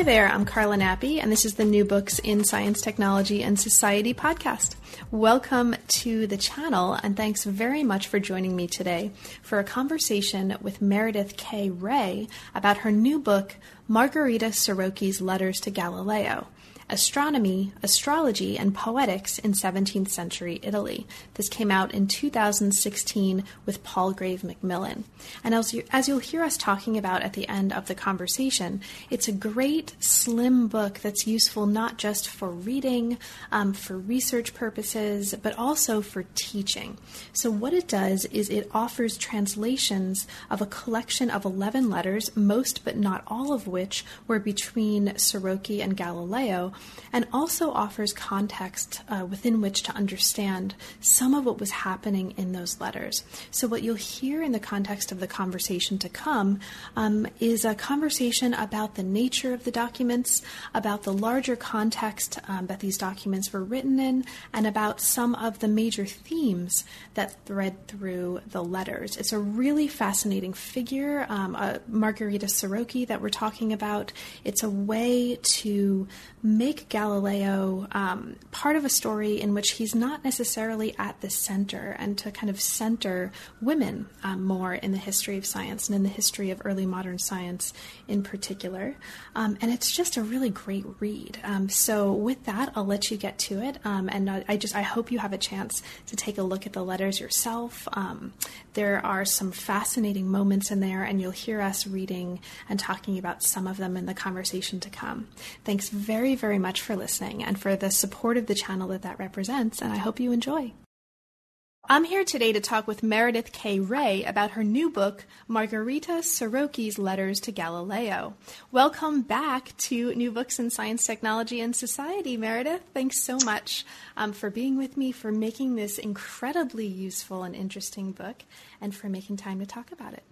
Hi there, I'm Carla Nappi, and this is the New Books in Science, Technology, and Society podcast. Welcome to the channel, and thanks very much for joining me today for a conversation with Meredith K. Ray about her new book, Margherita Sarrocchi's Letters to Galileo. Astronomy, Astrology, and Poetics in 17th Century Italy. This came out in 2016 with Palgrave Macmillan. And as, you, as you'll hear us talking about at the end of the conversation, it's a great, slim book that's useful not just for reading, um, for research purposes, but also for teaching. So, what it does is it offers translations of a collection of 11 letters, most but not all of which were between Sarrocchi and Galileo and also offers context uh, within which to understand some of what was happening in those letters. So, what you'll hear in the context of the conversation to come um, is a conversation about the nature of the documents, about the larger context um, that these documents were written in, and about some of the major themes that thread through the letters. It's a really fascinating figure, um, uh, Margherita Sarrocchi, that we're talking about. It's a way to make Galileo um, part of a story in which he's not necessarily at the center, and to kind of center women um, more in the history of science and in the history of early modern science in particular. Um, and it's just a really great read. Um, so with that, I'll let you get to it, um, and I, I just I hope you have a chance to take a look at the letters yourself. There are some fascinating moments in there, and you'll hear us reading and talking about some of them in the conversation to come. Thanks very, very much for listening and for the support of the channel that that represents, and I hope you enjoy. I'm here today to talk with Meredith K. Ray about her new book, Margherita Sarrocchi's Letters to Galileo. Welcome back to New Books in Science, Technology, and Society, Meredith. Thanks so much um, for being with me, for making this incredibly useful and interesting book, and for making time to talk about it.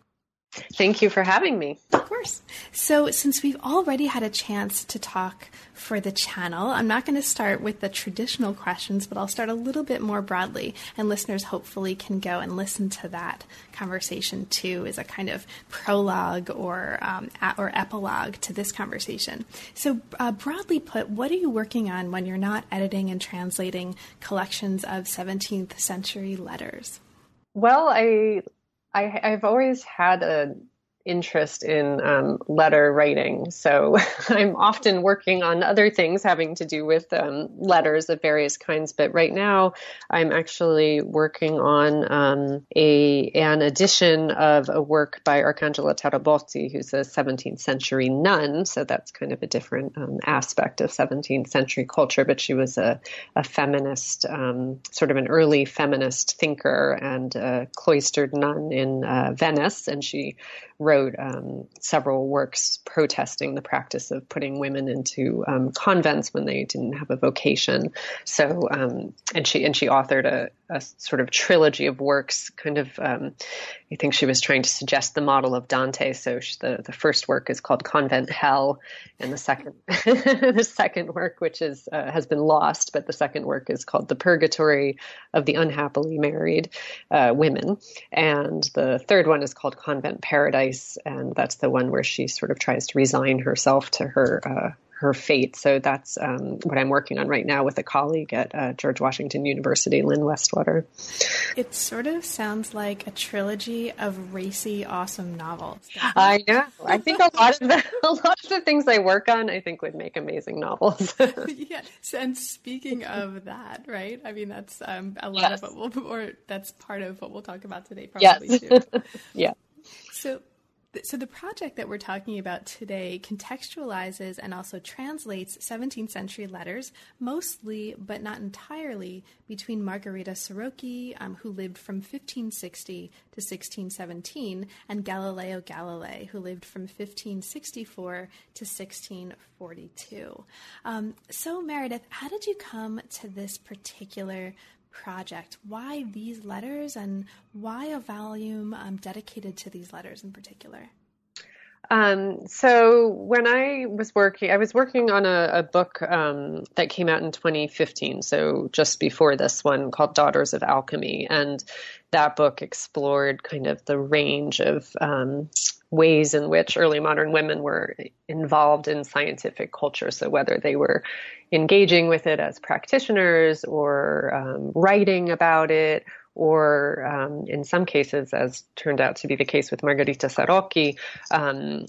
Thank you for having me. Of course. So, since we've already had a chance to talk for the channel, I'm not going to start with the traditional questions, but I'll start a little bit more broadly, and listeners hopefully can go and listen to that conversation too, as a kind of prologue or um, or epilogue to this conversation. So, uh, broadly put, what are you working on when you're not editing and translating collections of 17th century letters? Well, I I, I've always had an interest in um, letter writing, so I'm often working on other things having to do with um, letters of various kinds. But right now, I'm actually working on um, a an edition of a work by Arcangela Tarabotti, who's a 17th century nun. So that's kind of a different um, aspect of 17th century culture. But she was a, a feminist, um, sort of an early feminist thinker and a cloistered nun in uh, Venice, and she wrote wrote um, several works protesting the practice of putting women into um, convents when they didn't have a vocation. So, um, and she and she authored a, a, sort of trilogy of works. Kind of, um, I think she was trying to suggest the model of Dante. So she, the the first work is called Convent Hell, and the second the second work, which is uh, has been lost, but the second work is called The Purgatory of the Unhappily Married uh, Women, and the third one is called Convent Paradise, and that's the one where she sort of tries to resign herself to her uh, her fate. So that's um, what I'm working on right now with a colleague at uh, George Washington University, Lynn Westwater. It sort of sounds like a trilogy of racy, awesome novels. I know. I think a lot of the a lot of the things I work on, I think would make amazing novels. yes, and speaking of that, right? I mean, that's um, a lot yes. of what we'll, or that's part of what we'll talk about today, probably yes. too. yeah. So so the project that we're talking about today contextualizes and also translates 17th century letters, mostly but not entirely, between Margherita Sarrocchi, um, who lived from 1560 to 1617, and Galileo Galilei, who lived from 1564 to 1642. Um, so Meredith, how did you come to this particular project. Why these letters and why a volume um, dedicated to these letters in particular? Um, so when I was working, I was working on a, a book um, that came out in 2015, so just before this one, called Daughters of Alchemy, and that book explored kind of the range of um, ways in which early modern women were involved in scientific culture. So whether they were engaging with it as practitioners or um, writing about it or um, in some cases, as turned out to be the case with Margherita Sarrocchi, um,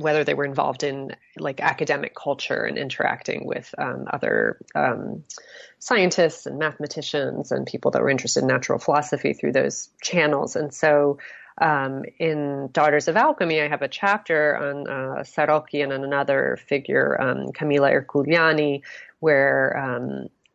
whether they were involved in like academic culture and interacting with um, other um, scientists and mathematicians and people that were interested in natural philosophy through those channels. And so um, in Daughters of Alchemy, I have a chapter on uh, Sarrocchi and another figure, um, Camilla Erculiani, where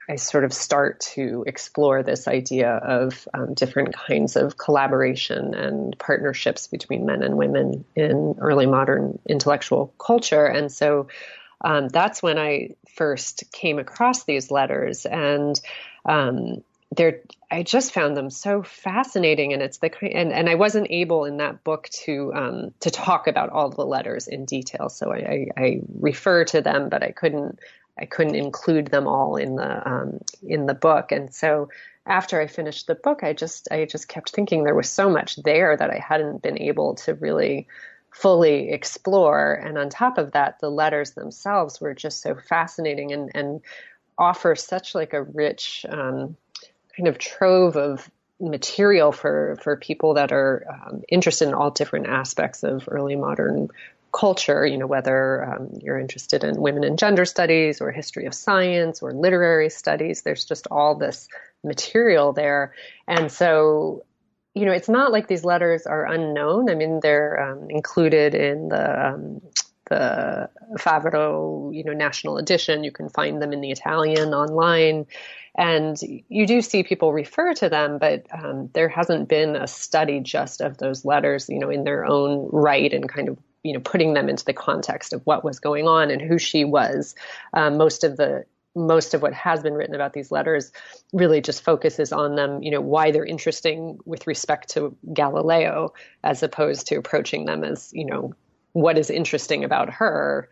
I sort of start to explore this idea of um, different kinds of collaboration and partnerships between men and women in early modern intellectual culture. And so um, that's when I first came across these letters. And um, they're, I just found them so fascinating, and it's the and and I wasn't able in that book to um, to talk about all the letters in detail, so I, I, I refer to them, but I couldn't I couldn't include them all in the um, in the book. And so after I finished the book, I just I just kept thinking there was so much there that I hadn't been able to really fully explore. And on top of that, the letters themselves were just so fascinating and and offer such like a rich um, kind of trove of material for for people that are um, interested in all different aspects of early modern culture, you know, whether um, you're interested in women and gender studies or history of science or literary studies, there's just all this material there. And so, you know, it's not like these letters are unknown. I mean, they're um, included in the um, the Favaro, you know, national edition. You can find them in the Italian online, and you do see people refer to them, but um, there hasn't been a study just of those letters, you know, in their own right and kind of you know putting them into the context of what was going on and who she was. Um, most of the most of what has been written about these letters really just focuses on them, you know, why they're interesting with respect to Galileo, as opposed to approaching them as, you know, what is interesting about her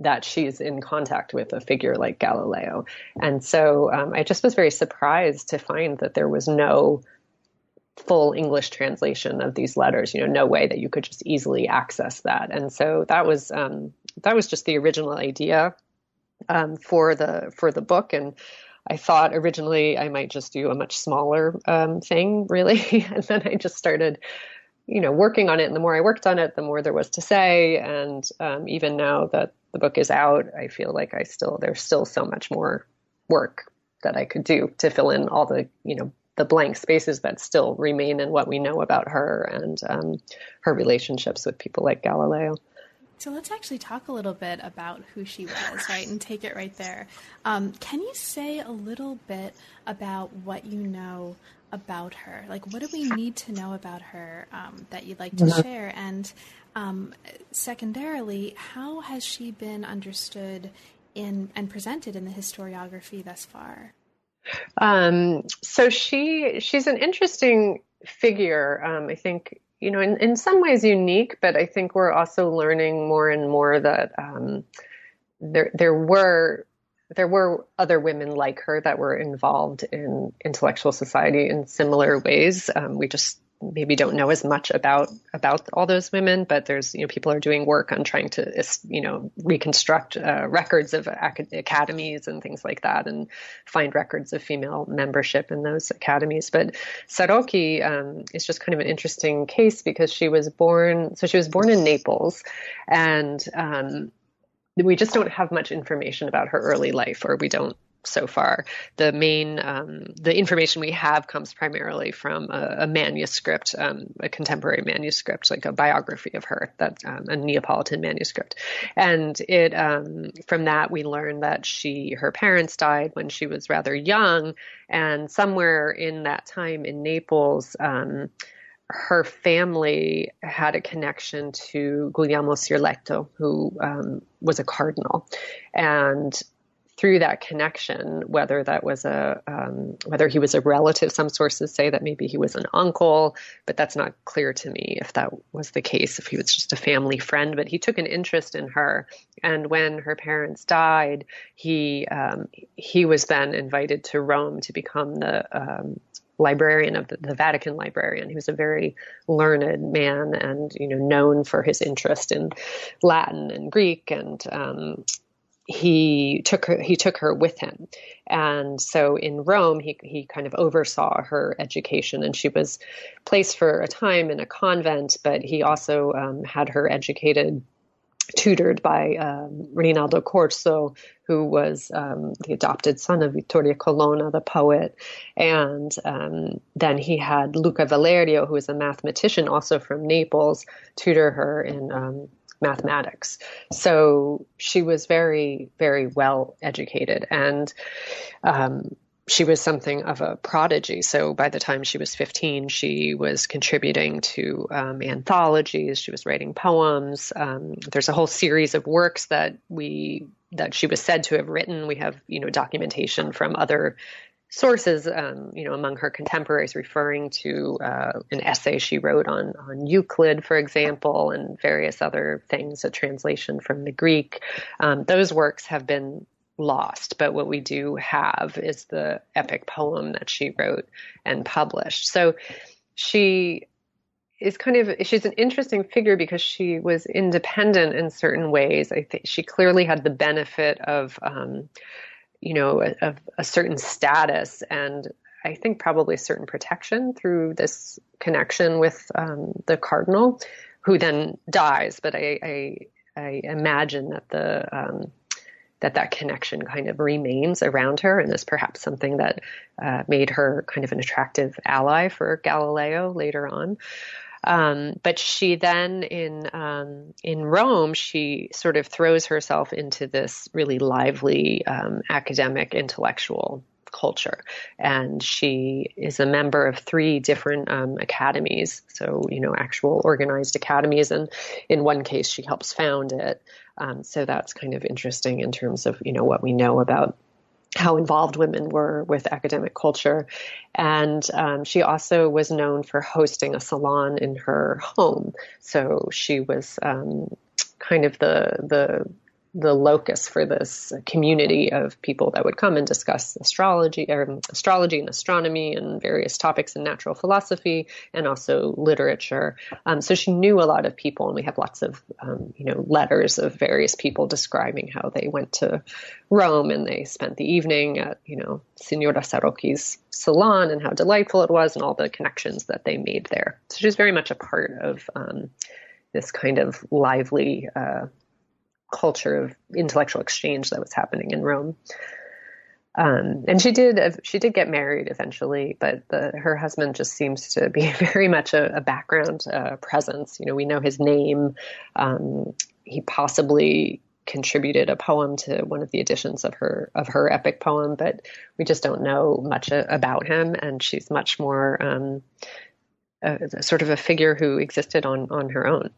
that she's in contact with a figure like Galileo. And so um, I just was very surprised to find that there was no full English translation of these letters. You know, no way that you could just easily access that. And so that was um, that was just the original idea um, for the for the book. And I thought originally I might just do a much smaller um, thing, really, and then I just started. You know, working on it, and the more I worked on it, the more there was to say. And um, even now that the book is out, I feel like I still there's still so much more work that I could do to fill in all the you know the blank spaces that still remain in what we know about her and um, her relationships with people like Galileo. So let's actually talk a little bit about who she was, right, and take it right there. Um, can you say a little bit about what you know about her? Like, what do we need to know about her um, that you'd like to mm-hmm. share? And um, secondarily, how has she been understood in and presented in the historiography thus far? Um, so she she's an interesting figure. Um, I think you know in, in some ways unique, but I think we're also learning more and more that um, there there were there were other women like her that were involved in intellectual society in similar ways. Um, we just maybe don't know as much about about all those women, but there's you know people are doing work on trying to you know reconstruct uh, records of ac- academies and things like that, and find records of female membership in those academies. But Sarrocchi um, is just kind of an interesting case because she was born so she was born in Naples, and um, we just don't have much information about her early life, or we don't so far. The main, um, the information we have comes primarily from a, a manuscript, um, a contemporary manuscript, like a biography of her, that's um, a Neapolitan manuscript. And it, um, from that, we learn that she, her parents died when she was rather young, and somewhere in that time in Naples, um, her family had a connection to Guglielmo Sirletto, who um, was a cardinal, and through that connection, whether that was a um, whether he was a relative. Some sources say that maybe he was an uncle, but that's not clear to me if that was the case. If he was just a family friend, but he took an interest in her, and when her parents died, he um, he was then invited to Rome to become the um, librarian of the, the, Vatican librarian. He was a very learned man and, you know, known for his interest in Latin and Greek and, um, he took her he took her with him and so in rome he he kind of oversaw her education and she was placed for a time in a convent but he also um, had her educated tutored by um, Rinaldo Corso, who was um, the adopted son of Vittoria Colonna, the poet. And um, then he had Luca Valerio, who was a mathematician also from Naples, tutor her in um, mathematics. So she was very, very well educated. And um, she was something of a prodigy. So by the time she was 15, she was contributing to um, anthologies. She was writing poems. Um, there's a whole series of works that we that she was said to have written. We have you know documentation from other sources, um, you know, among her contemporaries, referring to uh, an essay she wrote on on Euclid, for example, and various other things, a translation from the Greek. Um, those works have been lost, but what we do have is the epic poem that she wrote and published. So she is kind of she's an interesting figure because she was independent in certain ways. I think she clearly had the benefit of um, you know of a certain status and I think probably a certain protection through this connection with um, the cardinal, who then dies. But I, I, I imagine that the um, that that connection kind of remains around her and is perhaps something that uh, made her kind of an attractive ally for Galileo later on. Um, but she then in um, in Rome, she sort of throws herself into this really lively um, academic intellectual culture. And she is a member of three different um, academies, so, you know, actual organized academies. And in one case, she helps found it. Um, so that's kind of interesting in terms of, you know, what we know about how involved women were with academic culture. And um, she also was known for hosting a salon in her home. So she was um, kind of the the the locus for this community of people that would come and discuss astrology or astrology and astronomy and various topics in natural philosophy and also literature. Um, so she knew a lot of people, and we have lots of um, you know letters of various people describing how they went to Rome and they spent the evening at you know Signora Sarrocchi's salon and how delightful it was and all the connections that they made there. So she's very much a part of um, this kind of lively. Uh, culture of intellectual exchange that was happening in Rome. Um, and she did she did get married eventually, but the, her husband just seems to be very much a, a background uh, presence. You know, we know his name. Um, he possibly contributed a poem to one of the editions of her of her epic poem, but we just don't know much about him. And she's much more um, a, sort of a figure who existed on on her own.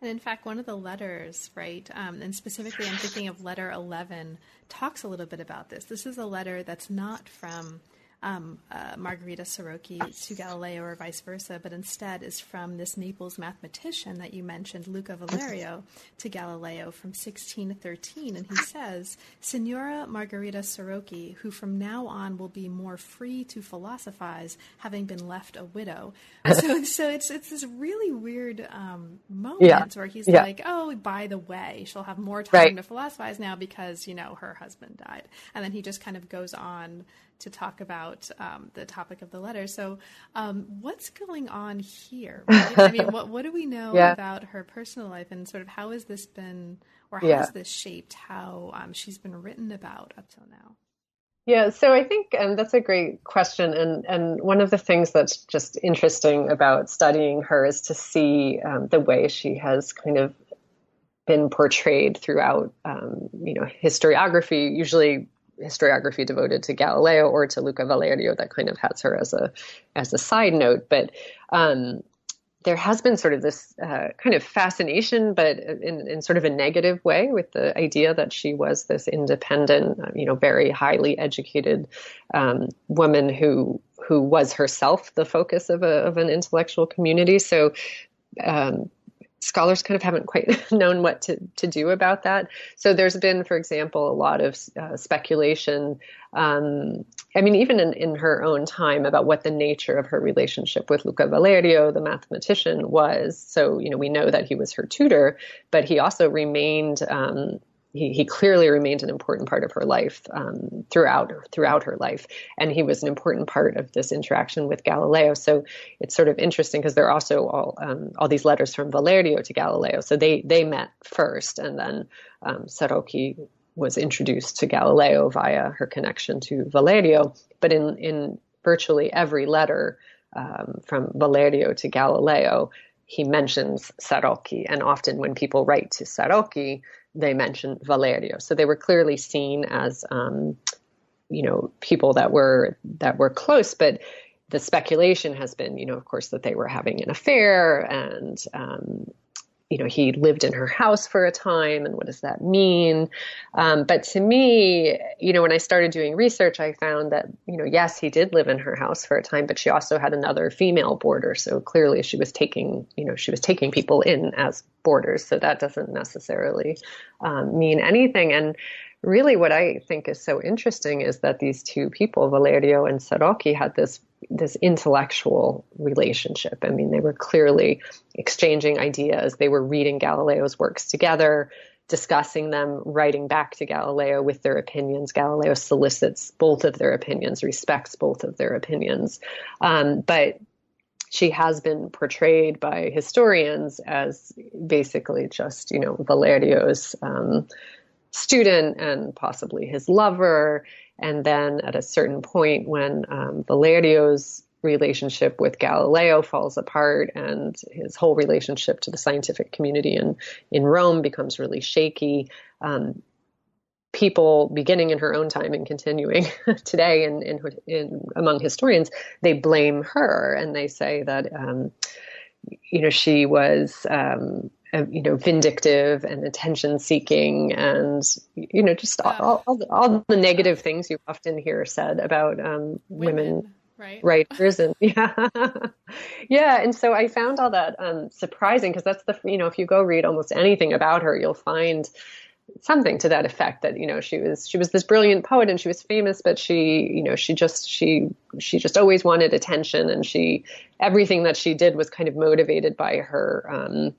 And in fact, one of the letters, right, um, and specifically I'm thinking of letter 11, talks a little bit about this. This is a letter that's not from um, uh, Margherita Sarrocchi to Galileo or vice versa, but instead is from this Naples mathematician that you mentioned, Luca Valerio, to Galileo from 1613. And he says, Signora Margherita Sarrocchi, who from now on will be more free to philosophize, having been left a widow. so, so it's, it's this really weird um, moment yeah. where he's yeah. like, oh, by the way, she'll have more time right. to philosophize now because, you know, her husband died. And then he just kind of goes on to talk about um, the topic of the letter. So, um, what's going on here? Right? I mean, what what do we know yeah. about her personal life, and sort of how has this been, or how yeah. has this shaped how um, she's been written about up till now? Yeah, so I think um, that's a great question, and and one of the things that's just interesting about studying her is to see um, the way she has kind of been portrayed throughout, um, you know, historiography. Usually, historiography devoted to Galileo or to Luca Valerio that kind of has her as a as a side note. But um, there has been sort of this uh, kind of fascination, but in, in sort of a negative way, with the idea that she was this independent, you know, very highly educated um, woman who who was herself the focus of a of an intellectual community. So um, scholars kind of haven't quite known what to, to do about that. So there's been, for example, a lot of uh, speculation. Um, I mean, even in, in her own time about what the nature of her relationship with Luca Valerio, the mathematician, was. So, you know, we know that he was her tutor, but he also remained um, he, he clearly remained an important part of her life um, throughout throughout her life, and he was an important part of this interaction with Galileo. So it's sort of interesting because there are also all um, all these letters from Valerio to Galileo. So they they met first, and then um, Sarrocchi was introduced to Galileo via her connection to Valerio. But in in virtually every letter um, from Valerio to Galileo, he mentions Sarrocchi, and often when people write to Sarrocchi they mentioned Valerio. So they were clearly seen as, um, you know, people that were that were close. But the speculation has been, you know, of course, that they were having an affair, and um, you know, he lived in her house for a time, and what does that mean? Um, but to me, you know, when I started doing research, I found that, you know, yes, he did live in her house for a time, but she also had another female boarder. So clearly, she was taking, you know, she was taking people in as boarders. So that doesn't necessarily um, mean anything. And really, what I think is so interesting is that these two people, Valerio and Sarrocchi, had this this intellectual relationship. I mean, they were clearly exchanging ideas. They were reading Galileo's works together, discussing them, writing back to Galileo with their opinions. Galileo solicits both of their opinions, respects both of their opinions. Um, but she has been portrayed by historians as basically just, you know, Valerio's um, student and possibly his lover and then at a certain point, when um, Valerio's relationship with Galileo falls apart and his whole relationship to the scientific community in, in Rome becomes really shaky, um, people beginning in her own time and continuing today in, in, in, among historians, they blame her and they say that, um, you know, she was, um, uh, you know, vindictive and attention seeking and, you know, just all, all, the, all, the, negative things you often hear said about um, women, women right. writers. And yeah. yeah. And so I found all that um, surprising because that's the, you know, if you go read almost anything about her, you'll find something to that effect that you know she was she was this brilliant poet and she was famous but she you know she just she she just always wanted attention and she everything that she did was kind of motivated by her um,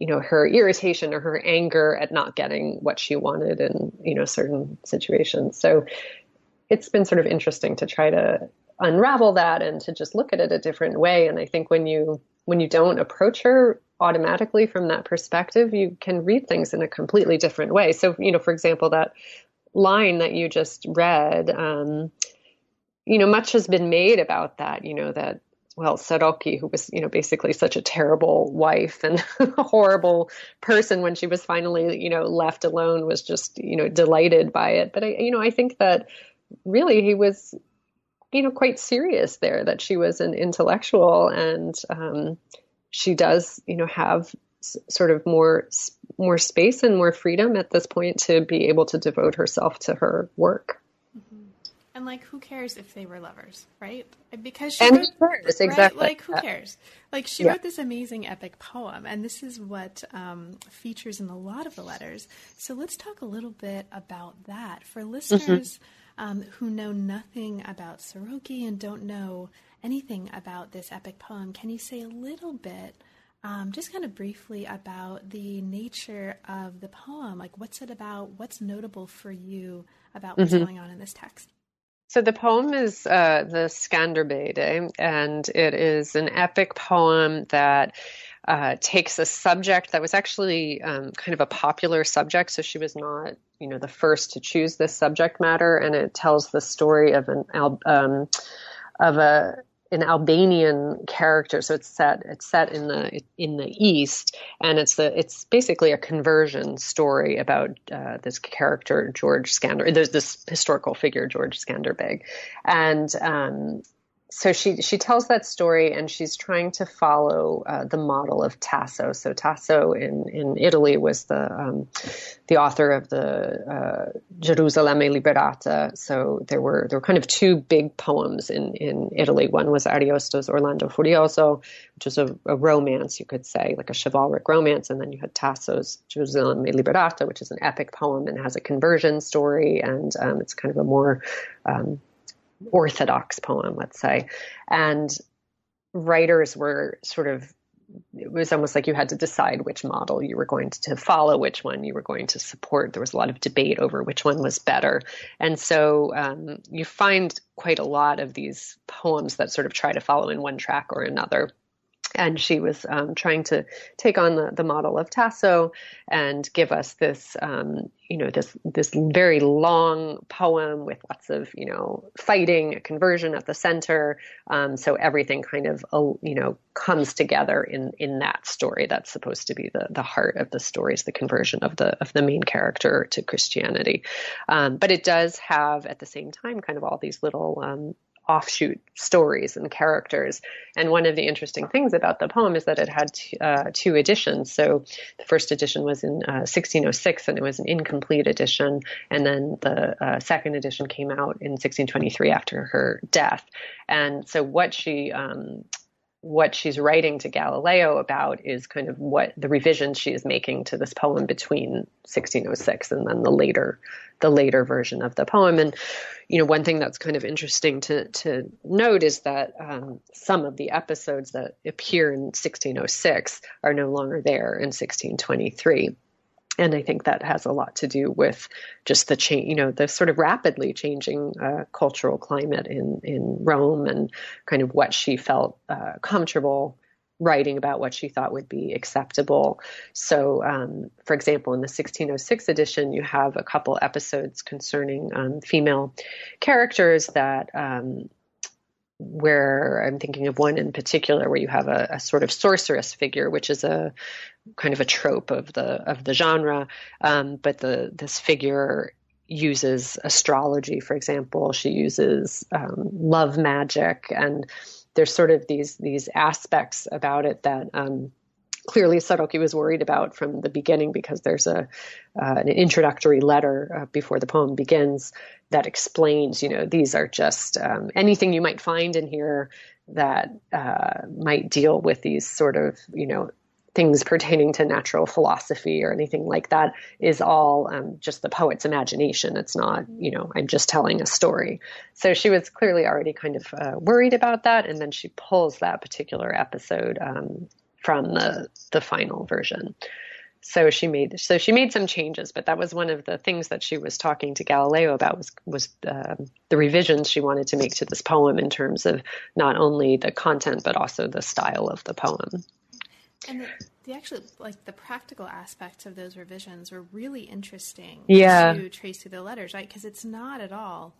you know her irritation or her anger at not getting what she wanted in you know certain situations. So it's been sort of interesting to try to unravel that and to just look at it a different way. And i think when you when you don't approach her automatically from that perspective you can read things in a completely different way. So you know for example that line that you just read um, you know much has been made about that you know that well, Sarrocchi, who was, you know, basically such a terrible wife and horrible person when she was finally, you know, left alone, was just, you know, delighted by it. But I, you know, I think that really he was, you know, quite serious there that she was an intellectual and um, she does, you know, have s- sort of more more space and more freedom at this point to be able to devote herself to her work. And like, who cares if they were lovers, right? Because she And wrote, cares? right? Exactly. Like, who cares? Like, she Yeah. wrote this amazing epic poem, and this is what um, features in a lot of the letters. So let's talk a little bit about that for listeners um, who know nothing about Sarrocchi and don't know anything about this epic poem. Can you say a little bit? Um, just kind of briefly about the nature of the poem. Like, what's it about? What's notable for you about what's Mhm. going on in this text? So the poem is uh, the Scanderbeide, and it is an epic poem that uh, takes a subject that was actually um, kind of a popular subject. So she was not, you know, the first to choose this subject matter, and it tells the story of an um, of a an Albanian character. So it's set it's set in the in the East, and it's the it's basically a conversion story about uh, this character George Skander. There's this historical figure George Skanderbeg, and um, so she she tells that story, and she's trying to follow uh, the model of Tasso. So Tasso in in Italy was the um, the author of the uh, Gerusalemme Liberata. So there were there were kind of two big poems in in Italy. One was Ariosto's Orlando Furioso, which was a, a romance, you could say, like a chivalric romance, and then you had Tasso's Gerusalemme Liberata, which is an epic poem and has a conversion story, and um, it's kind of a more um, orthodox poem, let's say. And writers were sort of it was almost like you had to decide which model you were going to follow, which one you were going to support. There was a lot of debate over which one was better. And so um, you find quite a lot of these poems that sort of try to follow in one track or another. And she was um, trying to take on the, the model of Tasso and give us this, um, you know, this this very long poem with lots of, you know, fighting, a conversion at the center. Um, so everything kind of, uh, you know, comes together in in that story. That's supposed to be the the heart of the story is the conversion of the of the main character to Christianity. Um, but it does have at the same time kind of all these little um, offshoot stories and characters. And one of the interesting things about the poem is that it had t- uh, two editions. So the first edition was in uh, 1606 and it was an incomplete edition. And then the uh, second edition came out in 1623 after her death. And so what she, um, what she's writing to Galileo about is kind of what the revisions she is making to this poem between 1606 and then the later the later version of the poem. And you know one thing that's kind of interesting to to note is that um, some of the episodes that appear in 1606 are no longer there in 1623 and I think that has a lot to do with just the change, you know, the sort of rapidly changing uh, cultural climate in in Rome, and kind of what she felt uh, comfortable writing about, what she thought would be acceptable. So, um, for example, in the 1606 edition, you have a couple episodes concerning um, female characters that. Um, where I'm thinking of one in particular where you have a, a, sort of sorceress figure, which is a kind of a trope of the of the genre. Um, but the this figure uses astrology, for example. She uses um, love magic, and there's sort of these these aspects about it that. Um, clearly Sarrocchi was worried about from the beginning because there's a uh, an introductory letter uh, before the poem begins that explains, you know, these are just um, anything you might find in here that uh, might deal with these sort of, you know, things pertaining to natural philosophy or anything like that is all um, just the poet's imagination. It's not, you know, I'm just telling a story. So she was clearly already kind of uh, worried about that, and then she pulls that particular episode um, from the the final version. So she made so she made some changes, but that was one of the things that she was talking to Galileo about was was uh, the revisions she wanted to make to this poem in terms of not only the content but also the style of the poem. And the, the actual like the practical aspects of those revisions were really interesting yeah. to trace through the letters, right? Because it's not at all,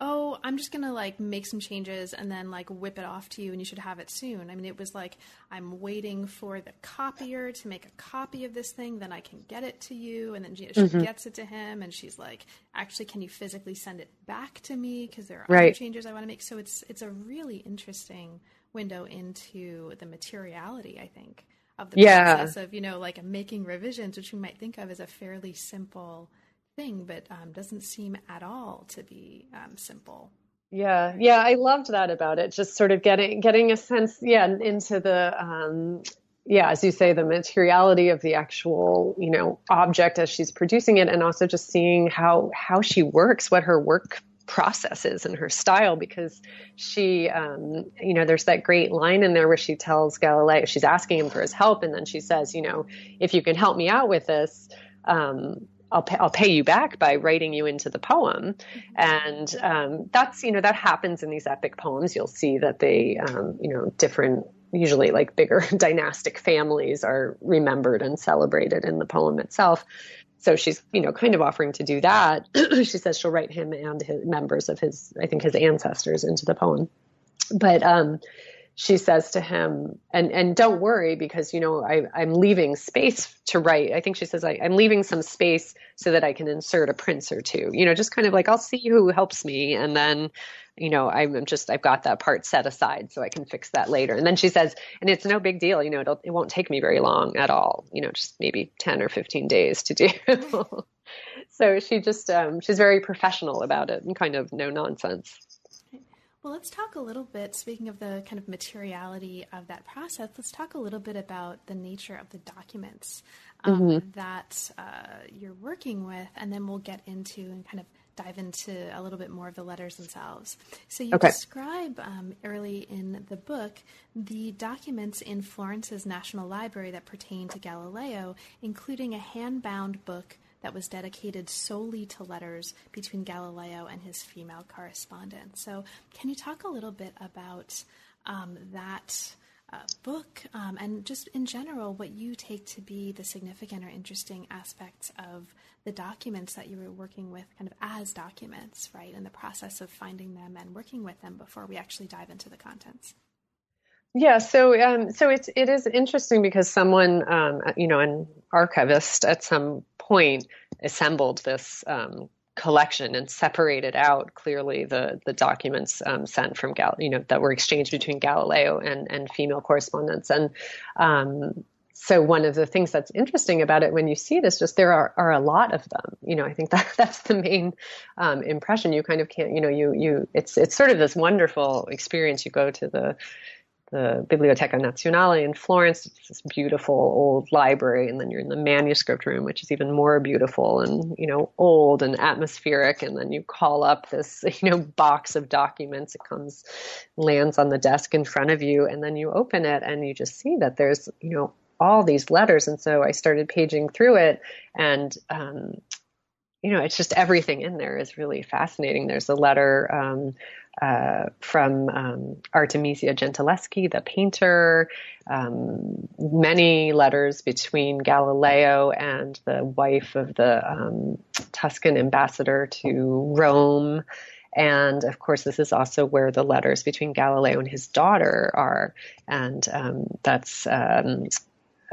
oh, I'm just gonna like make some changes and then like whip it off to you, and you should have it soon. I mean, it was like I'm waiting for the copier to make a copy of this thing, then I can get it to you, and then she, mm-hmm. gets it to him, and she's like, actually, can you physically send it back to me because there are right. other changes I want to make? So it's it's a really interesting window into the materiality, I think of the yeah. process of you know like making revisions, which we might think of as a fairly simple thing, but um, doesn't seem at all to be um, simple. Yeah, yeah, I loved that about it. Just sort of getting getting a sense, yeah, into the um, yeah, as you say, the materiality of the actual, you know, object as she's producing it, and also just seeing how how she works, what her work processes and her style because she um, you know there's that great line in there where she tells galileo she's asking him for his help. And then she says you know if you can help me out with this um, I'll pay, I'll pay you back by writing you into the poem, and um, that's you know that happens in these epic poems. You'll see that they um, you know different usually like bigger dynastic families are remembered and celebrated in the poem itself so she's you know kind of offering to do that. She says she'll write him and his members of his i think his ancestors into the poem. But um, she says to him and and don't worry because you know I, i'm leaving space to write. I think she says I, i'm leaving some space so that i can insert a prince or two you know just kind of like i'll see who helps me. And then you know, I'm just, I've got that part set aside so I can fix that later. And then she says, and it's no big deal, you know, it'll, it won't take me very long at all, you know, just maybe 10 or 15 days to do. so she just, um, she's very professional about it and kind of no nonsense. Well, let's talk a little bit, speaking of the kind of materiality of that process, let's talk a little bit about the nature of the documents um, mm-hmm. that uh, you're working with, and then we'll get into and kind of dive into a little bit more of the letters themselves. So you okay. describe um, early in the book the documents in Florence's National Library that pertain to Galileo, including a hand-bound book that was dedicated solely to letters between Galileo and his female correspondent. So, can you talk a little bit about um, that? Uh, book um, and just in general what you take to be the significant or interesting aspects of the documents that you were working with kind of as documents, right? In the process of finding them and working with them before we actually dive into the contents. Yeah, so um, so it's it is interesting because someone um, you know an archivist at some point assembled this um, collection and separated out clearly the the documents um, sent from Gal you know that were exchanged between Galileo and and female correspondents and um, so one of the things that's interesting about it when you see it is just there are, are a lot of them. You know, I think that that's the main um, impression. You kind of can't, you know, you you it's it's sort of this wonderful experience. You go to the the Biblioteca Nazionale in Florence, it's this beautiful old library, and then you're in the manuscript room, which is even more beautiful and you know old and atmospheric. And then you call up this you know box of documents. It comes, lands on the desk in front of you, and then you open it, and you just see that there's you know all these letters. And so I started paging through it and, um, you know, it's just everything in there is really fascinating. There's a letter um, uh, from um, Artemisia Gentileschi, the painter, um, many letters between Galileo and the wife of the um, Tuscan ambassador to Rome. And of course, this is also where the letters between Galileo and his daughter are. And um, that's um,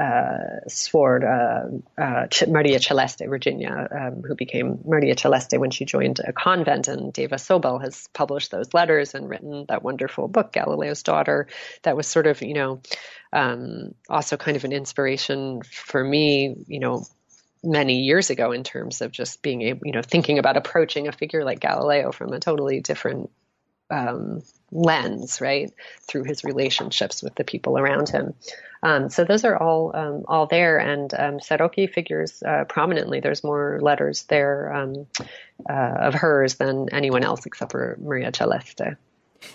uh, Suor uh, uh, Maria Celeste, Virginia, um, who became Maria Celeste when she joined a convent. And Dava Sobel has published those letters and written that wonderful book, Galileo's Daughter, that was sort of, you know, um, also kind of an inspiration for me, you know, many years ago in terms of just being able, you know, thinking about approaching a figure like Galileo from a totally different um, lens, right, through his relationships with the people around him. Um, so those are all um, all there, and um, Sarrocchi figures uh, prominently. There's more letters there um, uh, of hers than anyone else except for Maria Celeste.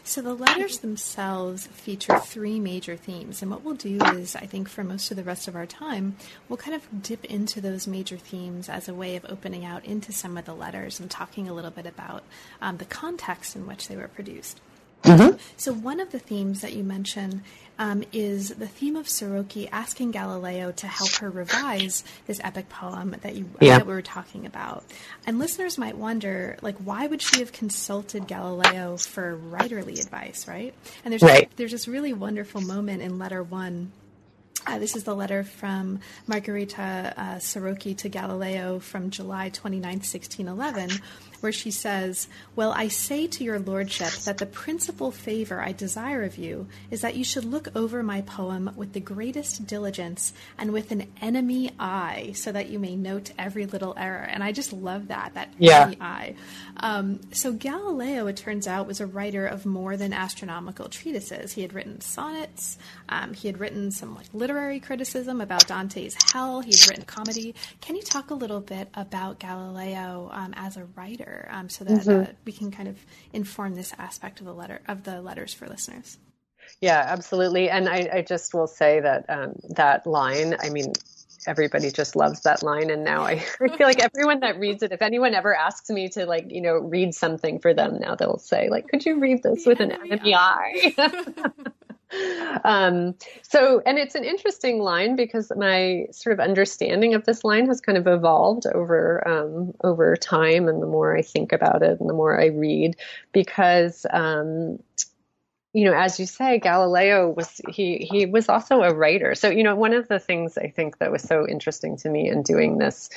So the letters themselves feature three major themes, and what we'll do is, I think, for most of the rest of our time, we'll kind of dip into those major themes as a way of opening out into some of the letters and talking a little bit about um, the context in which they were produced. Mm-hmm. So, one of the themes that you mention um, is the theme of Sarrocchi asking Galileo to help her revise this epic poem that you Yeah. that we were talking about. And listeners might wonder, like, why would she have consulted Galileo for writerly advice, right? And there's Right. there's this really wonderful moment in letter one. Uh, this is the letter from Margherita uh, Sarrocchi to Galileo from July 29, 1611, where she says, Well, I say to your lordship that the principal favor I desire of you is that you should look over my poem with the greatest diligence and with an enemy eye, so that you may note every little error. And I just love that, that Yeah. enemy eye. Um, so Galileo, it turns out, was a writer of more than astronomical treatises. He had written sonnets. Um, he had written some like literary criticism about Dante's Hell. He had written comedy. Can you talk a little bit about Galileo um, as a writer, um, so that uh, we can kind of inform this aspect of the letter of the letters for listeners? Yeah, absolutely. And I, I just will say that um, that line, I mean, everybody just loves that line. And now I, I feel like everyone that reads it, if anyone ever asks me to like, you know, read something for them, now they'll say, like, could you read this with an enemy eye? um, so, and it's an interesting line because my sort of understanding of this line has kind of evolved over um, over time, and the more I think about it, and the more I read, because um, you know, as you say, Galileo was he he was also a writer. So you know, one of the things I think that was so interesting to me in doing this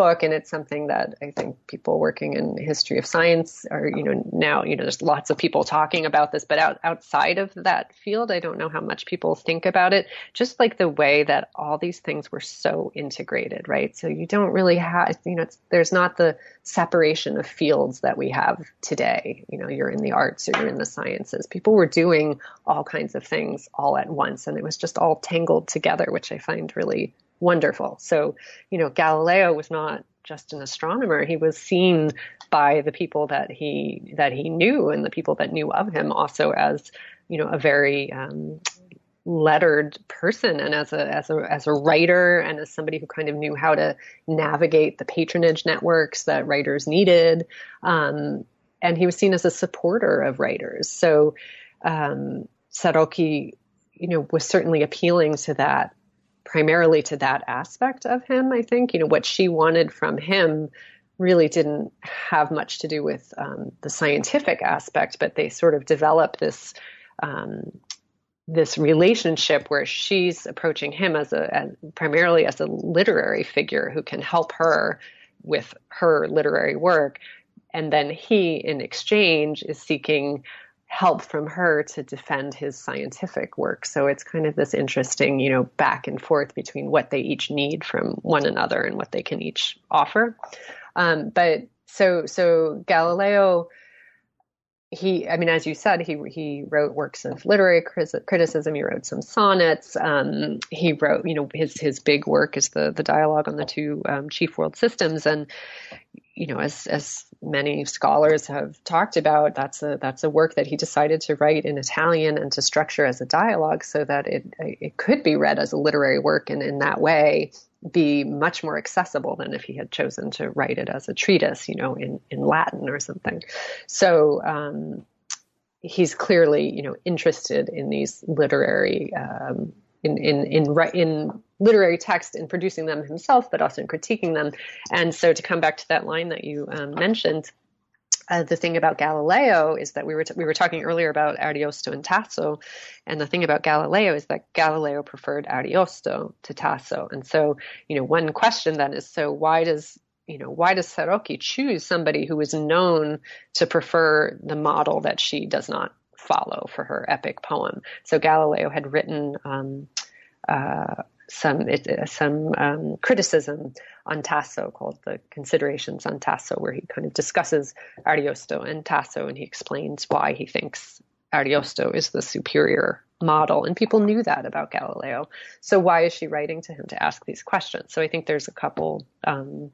book, and it's something that I think people working in history of science are you know now you know there's lots of people talking about this, but out, outside of that field, I don't know how much people think about it. Just like the way that all these things were so integrated, right? So you don't really have you know there's not the separation of fields that we have today. You know, you're in the arts or you're in the sciences. People were doing all kinds of things all at once, and it was just all tangled together, which I find really wonderful. So, you know, Galileo was not just an astronomer; he was seen by the people that he that he knew and the people that knew of him also as, you know, a very um, lettered person and as a as a as a writer and as somebody who kind of knew how to navigate the patronage networks that writers needed. Um, and he was seen as a supporter of writers. So um, Sarrocchi you know was certainly appealing to that primarily to that aspect of him I think. You know what she wanted from him really didn't have much to do with um, the scientific aspect but they sort of develop this um, this relationship where she's approaching him as a as, primarily as a literary figure who can help her with her literary work. And then he in exchange is seeking help from her to defend his scientific work so it's kind of this interesting you know back and forth between what they each need from one another and what they can each offer um, but so so galileo he, I mean, as you said, he he wrote works of literary criticism. He wrote some sonnets. Um, he wrote, you know, his his big work is the the dialogue on the two um, chief world systems. And you know, as as many scholars have talked about, that's a that's a work that he decided to write in Italian and to structure as a dialogue so that it it could be read as a literary work, and in that way be much more accessible than if he had chosen to write it as a treatise, you know, in, in Latin or something. So um, he's clearly, you know, interested in these literary, um, in, in, in, in literary text in producing them himself, but also in critiquing them. And so to come back to that line that you um, mentioned, uh, the thing about Galileo is that we were t- we were talking earlier about Ariosto and Tasso, and the thing about Galileo is that Galileo preferred Ariosto to Tasso, and so you know one question then is so why does you know why does Sarrocchi choose somebody who is known to prefer the model that she does not follow for her epic poem? So Galileo had written. Um, uh, some it, uh, some um, criticism on Tasso called the Considerations on Tasso, where he kind of discusses Ariosto and Tasso, and he explains why he thinks Ariosto is the superior model. And people knew that about Galileo. So why is she writing to him to ask these questions? So I think there's a couple um,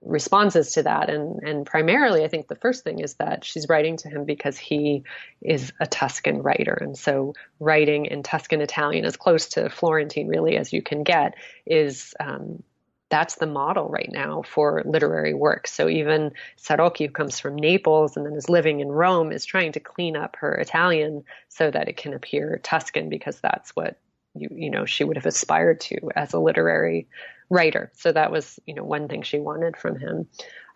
responses to that and and primarily I think the first thing is that she's writing to him because he is a Tuscan writer and so writing in Tuscan Italian as close to Florentine really as you can get is um, that's the model right now for literary work. So even Sarrocchi, who comes from Naples and then is living in Rome, is trying to clean up her Italian so that it can appear Tuscan because that's what you you know she would have aspired to as a literary writer. So that was you know one thing she wanted from him.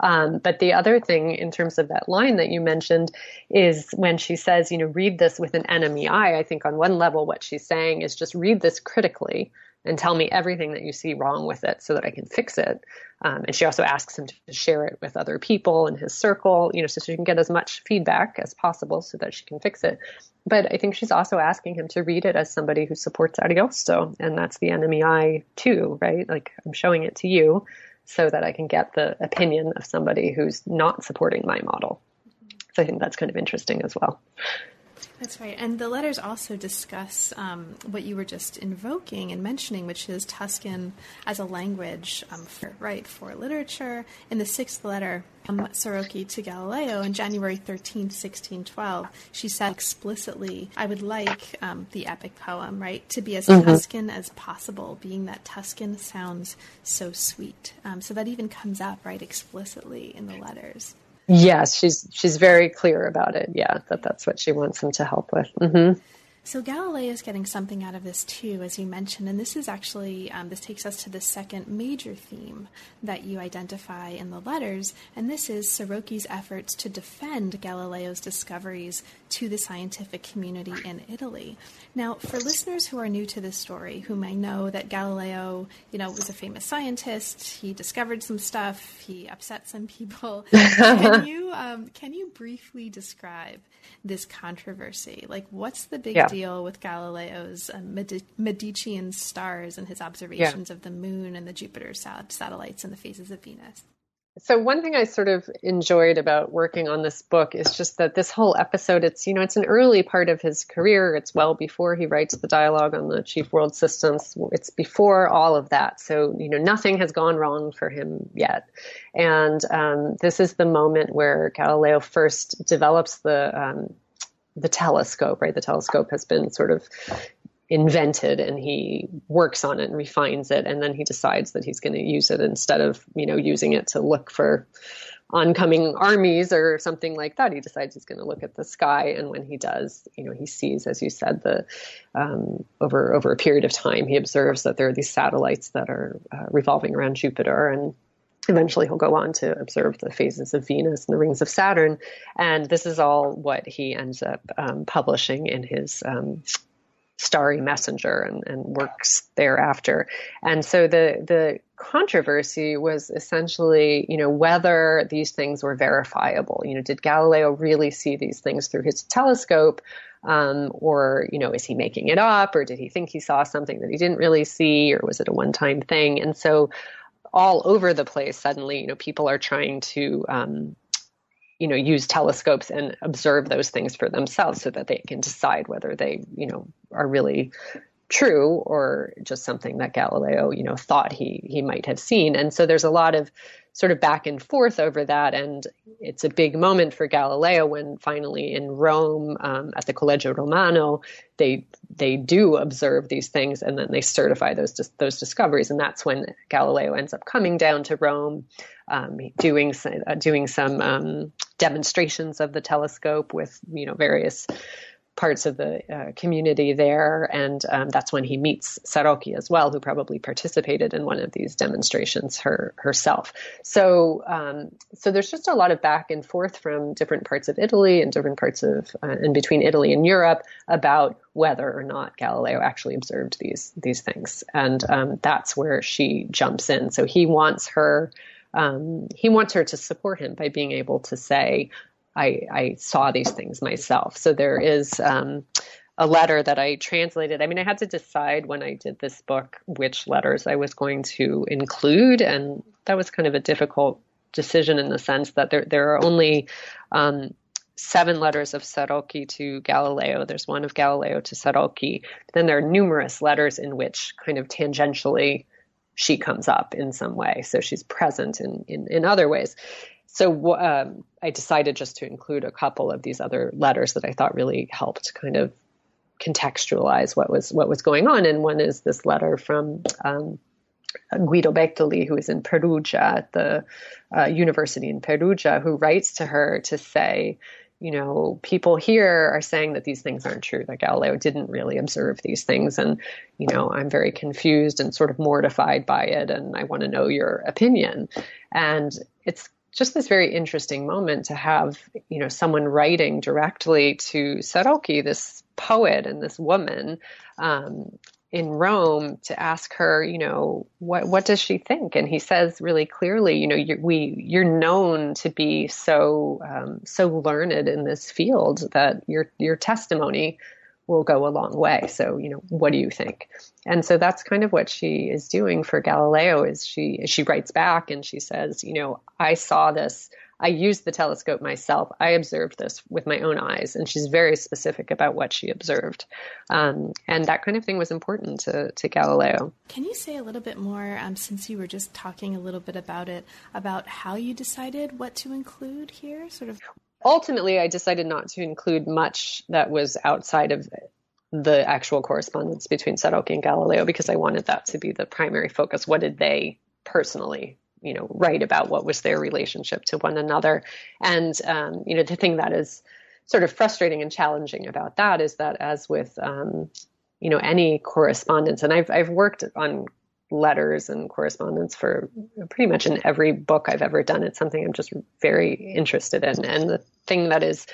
Um, but the other thing in terms of that line that you mentioned is when she says, you know, read this with an enemy eye. I think on one level what she's saying is just read this critically and tell me everything that you see wrong with it so that I can fix it. Um, and she also asks him to share it with other people in his circle, you know, so she can get as much feedback as possible so that she can fix it. But I think she's also asking him to read it as somebody who supports Ariosto, and that's the enemy eye too, right? Like I'm showing it to you so that I can get the opinion of somebody who's not supporting my model. So I think that's kind of interesting as well. That's right. And the letters also discuss um, what you were just invoking and mentioning, which is Tuscan as a language, um, for, right, for literature. In the sixth letter, um, Sarrocchi to Galileo on January 13, 1612, she said explicitly, I would like um, the epic poem, right, to be as mm-hmm. Tuscan as possible, being that Tuscan sounds so sweet. Um, so that even comes up, right, explicitly in the letters. Yes, she's she's very clear about it. Yeah, that that's what she wants him to help with. Mm-hmm. So Galileo is getting something out of this too, as you mentioned, and this is actually um, this takes us to the second major theme that you identify in the letters, and this is Sarrocchi's efforts to defend Galileo's discoveries to the scientific community in Italy. Now, for listeners who are new to this story, who may know that Galileo, you know, was a famous scientist, he discovered some stuff, he upset some people. can you um, can you briefly describe this controversy? Like, what's the big yeah. deal with Galileo's um, Medicean stars and his observations yeah. of the moon and the Jupiter satellites and the phases of Venus? So one thing I sort of enjoyed about working on this book is just that this whole episode, it's, you know, it's an early part of his career. It's well before he writes the dialogue on the chief world systems. It's before all of that. So, you know, nothing has gone wrong for him yet. And um, this is the moment where Galileo first develops the, um, the telescope, right? The telescope has been sort of invented and he works on it and refines it and then he decides that he's going to use it instead of you know using it to look for oncoming armies or something like that he decides he's going to look at the sky and when he does you know he sees as you said the um, over over a period of time he observes that there are these satellites that are uh, revolving around jupiter and Eventually, he'll go on to observe the phases of Venus and the rings of Saturn. And this is all what he ends up um, publishing in his um, starry messenger and, and works thereafter. And so the the controversy was essentially, you know, whether these things were verifiable. You know, did Galileo really see these things through his telescope? Um, or, you know, is he making it up? Or did he think he saw something that he didn't really see? Or was it a one time thing? And so all over the place, suddenly, you know, people are trying to um, you know use telescopes and observe those things for themselves so that they can decide whether they you know are really true or just something that Galileo you know thought he he might have seen. And so there's a lot of sort of back and forth over that. And it's a big moment for Galileo when finally in Rome um, at the Collegio Romano they they do observe these things and then they certify those those discoveries. And that's when Galileo ends up coming down to Rome um, doing uh, doing some um, demonstrations of the telescope with you know various parts of the uh, community there, and um, that's when he meets Sarrocchi as well, who probably participated in one of these demonstrations her herself. So, um, so there's just a lot of back and forth from different parts of Italy and different parts of uh, and between Italy and Europe about whether or not Galileo actually observed these these things, and um, that's where she jumps in. So he wants her um, he wants her to support him by being able to say, I, I saw these things myself. So there is um, a letter that I translated. I mean, I had to decide when I did this book which letters I was going to include, and that was kind of a difficult decision in the sense that there there are only um, seven letters of Sarrocchi to Galileo. There's one of Galileo to Sarrocchi. Then there are numerous letters in which kind of tangentially she comes up in some way. So she's present in, in, in other ways. So um, I decided just to include a couple of these other letters that I thought really helped kind of contextualize what was what was going on. And one is this letter from um, Guido Bettoli, who is in Perugia at the uh, university in Perugia, who writes to her to say, you know, people here are saying that these things aren't true, that Galileo didn't really observe these things. And, you know, I'm very confused and sort of mortified by it. And I want to know your opinion. And it's just this very interesting moment to have, you know, someone writing directly to Sarrocchi, this poet and this woman, um, in Rome to ask her, you know, what what does she think? And he says really clearly, you know, you're, we you're known to be so um, so learned in this field that your your testimony will go a long way. So, you know, what do you think? And so that's kind of what she is doing for Galileo. Is she she writes back and she says, you know, I saw this I used the telescope myself. I observed this with my own eyes, and she's very specific about what she observed. Um, and that kind of thing was important to, to Galileo. Can you say a little bit more, um, since you were just talking a little bit about it, about how you decided what to include here? Sort of. Ultimately, I decided not to include much that was outside of the actual correspondence between Sarrocchi and Galileo because I wanted that to be the primary focus. What did they personally you know write about what was their relationship to one another and um, you know the thing that is sort of frustrating and challenging about that is that as with um, you know any correspondence and I've I've worked on letters and correspondence for pretty much in every book I've ever done it's something I'm just very interested in and the thing that is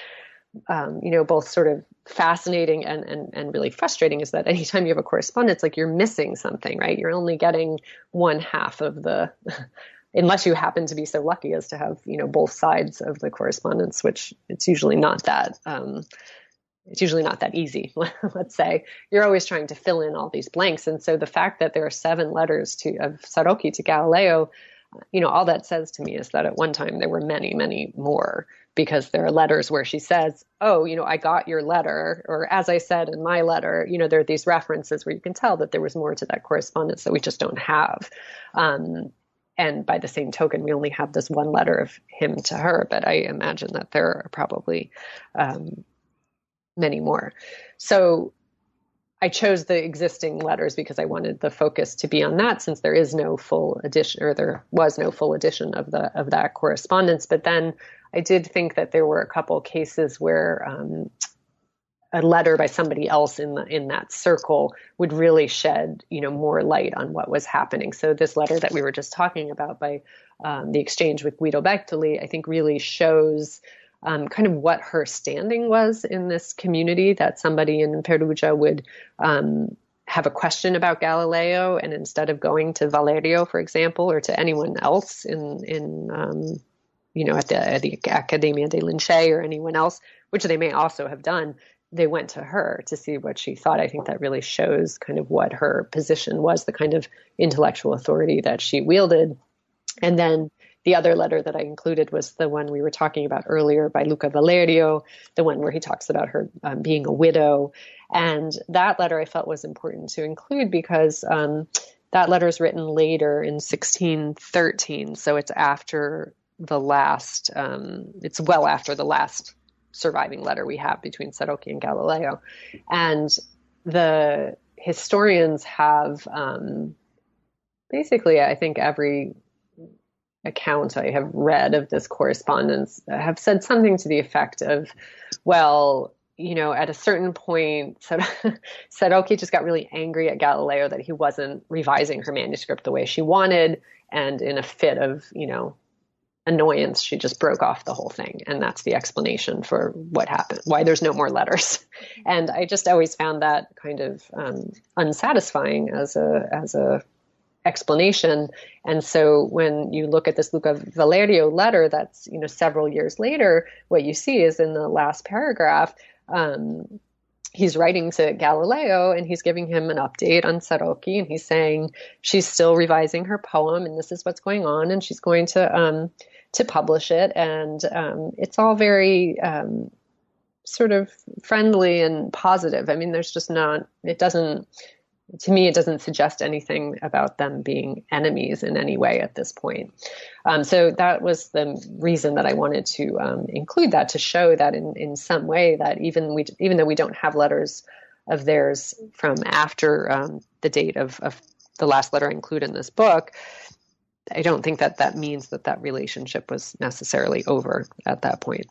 um, you know, both sort of fascinating and, and, and really frustrating is that anytime you have a correspondence, like you're missing something, right? You're only getting one half of the unless you happen to be so lucky as to have you know both sides of the correspondence, which it's usually not that. Um, it's usually not that easy. Let's say you're always trying to fill in all these blanks, and so the fact that there are seven letters to of Sarrocchi to Galileo, you know, all that says to me is that at one time there were many, many more because there are letters where she says, "Oh, you know, I got your letter," or as I said in my letter, you know, there are these references where you can tell that there was more to that correspondence that we just don't have. Um, and by the same token, we only have this one letter of him to her, but I imagine that there are probably um, many more. So I chose the existing letters because I wanted the focus to be on that, since there is no full edition, or there was no full edition of the of that correspondence. But then I did think that there were a couple cases where um, a letter by somebody else in the in that circle would really shed you know more light on what was happening. So this letter that we were just talking about by um, the exchange with Guido Bettoli, I think really shows um, kind of what her standing was in this community. That somebody in Perugia would um, have a question about Galileo, and instead of going to Valerio, for example, or to anyone else in in um, you know at the, at the Accademia dei Lincei or anyone else, which they may also have done, they went to her to see what she thought. I think that really shows kind of what her position was, the kind of intellectual authority that she wielded. And then the other letter that I included was the one we were talking about earlier by Luca Valerio, the one where he talks about her um, being a widow. And that letter I felt was important to include because um, that letter is written later in 1613. So it's after the last, um, it's well after the last surviving letter we have between Sarrocchi and Galileo. And the historians have um, basically, I think, every account I have read of this correspondence have said something to the effect of, well, you know, at a certain point, Sarrocchi just got really angry at Galileo that he wasn't revising her manuscript the way she wanted. And in a fit of, you know, annoyance, she just broke off the whole thing. And that's the explanation for what happened, why there's no more letters. And I just always found that kind of um, unsatisfying as a, as a explanation. And so when you look at this Luca Valerio letter, that's, you know, several years later, what you see is in the last paragraph, um, he's writing to Galileo and he's giving him an update on Sarrocchi and he's saying she's still revising her poem and this is what's going on and she's going to um, to publish it, and um, it's all very um, sort of friendly and positive. I mean, there's just not. It doesn't. To me, it doesn't suggest anything about them being enemies in any way at this point. Um, so that was the reason that I wanted to um, include that to show that in, in some way that even we even though we don't have letters of theirs from after um, the date of, of the last letter I include in this book, I don't think that that means that that relationship was necessarily over at that point.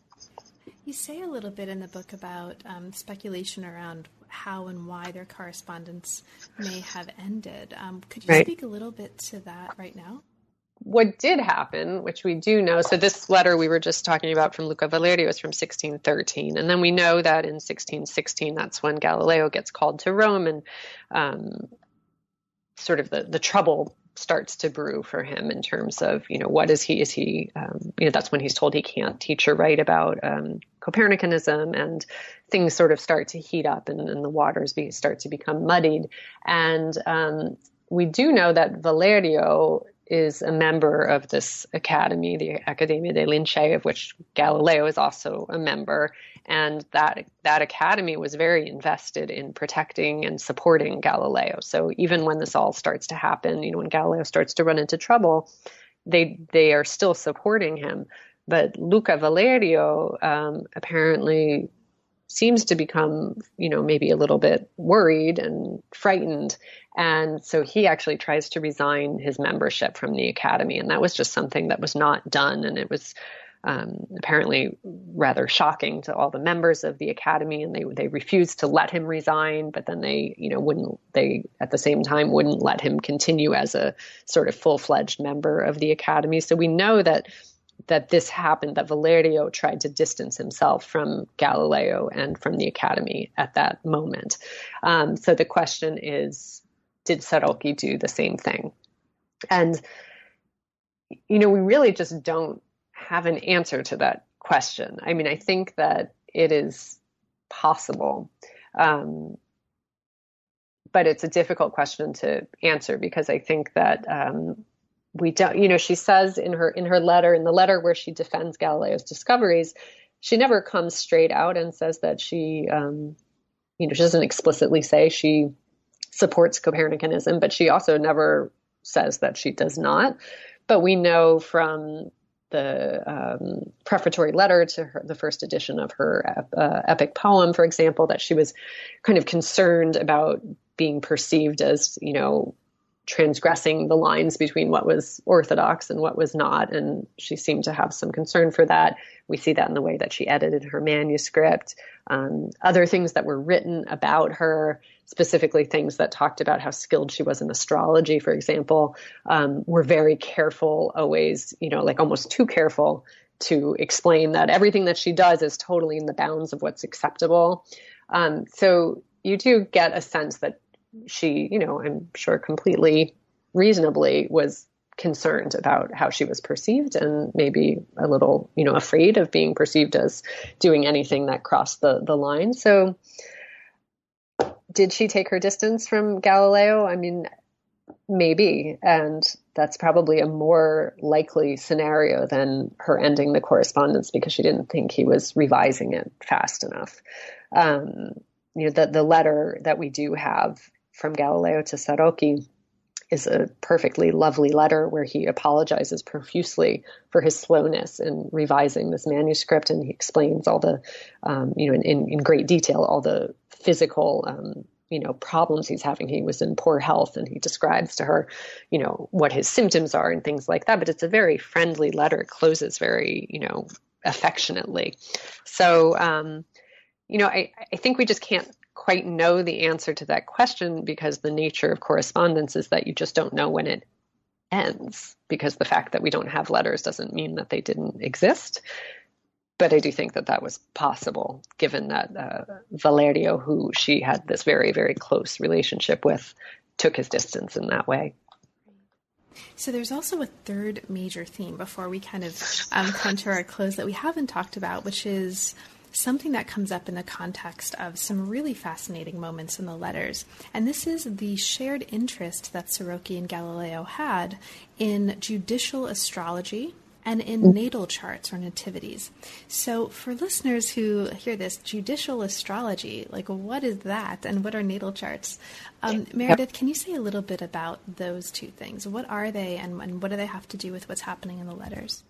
You say a little bit in the book about um, speculation around how and why their correspondence may have ended. Um, could you right. speak a little bit to that right now? What did happen, which we do know, so this letter we were just talking about from Luca Valerio is from 1613. And then we know that in 1616, that's when Galileo gets called to Rome and um, sort of the, the trouble starts to brew for him in terms of you know what is he is he um, you know that's when he's told he can't teach or write about um, Copernicanism and things sort of start to heat up and, and the waters be, start to become muddied. And um, we do know that Valerio is a member of this academy, the Accademia dei Lincei, of which Galileo is also a member, and that that academy was very invested in protecting and supporting Galileo. So even when this all starts to happen, you know, when Galileo starts to run into trouble, they they are still supporting him. But Luca Valerio um, apparently seems to become, you know, maybe a little bit worried and frightened. And so he actually tries to resign his membership from the academy. And that was just something that was not done. And it was um, apparently rather shocking to all the members of the academy, and they they refused to let him resign. But then they, you know, wouldn't they at the same time wouldn't let him continue as a sort of full fledged member of the academy. So we know that that this happened. That Valerio tried to distance himself from Galileo and from the academy at that moment. Um, so the question is, did Sarrocchi do the same thing? And you know, we really just don't have an answer to that question. I mean, I think that it is possible. Um, but it's a difficult question to answer because I think that um, we don't, you know, she says in her in her letter, in the letter where she defends Galileo's discoveries, she never comes straight out and says that she, um, you know, she doesn't explicitly say she supports Copernicanism, but she also never says that she does not. But we know from the um, prefatory letter to her, the first edition of her uh, epic poem, for example, that she was kind of concerned about being perceived as, you know, transgressing the lines between what was orthodox and what was not. And she seemed to have some concern for that. We see that in the way that she edited her manuscript. Um, other things that were written about her, specifically things that talked about how skilled she was in astrology, for example, um, were very careful, always, you know, like almost too careful to explain that everything that she does is totally in the bounds of what's acceptable. Um, so you do get a sense that she, you know, I'm sure completely reasonably was concerned about how she was perceived and maybe a little, you know, afraid of being perceived as doing anything that crossed the, the line. So did she take her distance from Galileo? I mean, maybe. And that's probably a more likely scenario than her ending the correspondence because she didn't think he was revising it fast enough. Um, you know, the, the letter that we do have from Galileo to Sarrocchi is a perfectly lovely letter where he apologizes profusely for his slowness in revising this manuscript, and he explains all the, um, you know, in, in, great detail, all the physical, um, you know, problems he's having. He was in poor health, and he describes to her, you know, what his symptoms are and things like that. But it's a very friendly letter. It closes very, you know, affectionately. So, um, you know, I, I think we just can't quite know the answer to that question because the nature of correspondence is that you just don't know when it ends because the fact that we don't have letters doesn't mean that they didn't exist but I do think that that was possible, given that uh, Valerio, who she had this very, very close relationship with, took his distance in that way. So there's also a third major theme before we kind of um, come to our close that we haven't talked about, which is something that comes up in the context of some really fascinating moments in the letters. And this is the shared interest that Sarrocchi and Galileo had in judicial astrology and in mm. natal charts or nativities. So, for listeners who hear this, judicial astrology, like what is that and what are natal charts? Um, Meredith, can you say a little bit about those two things? What are they and, and what do they have to do with what's happening in the letters?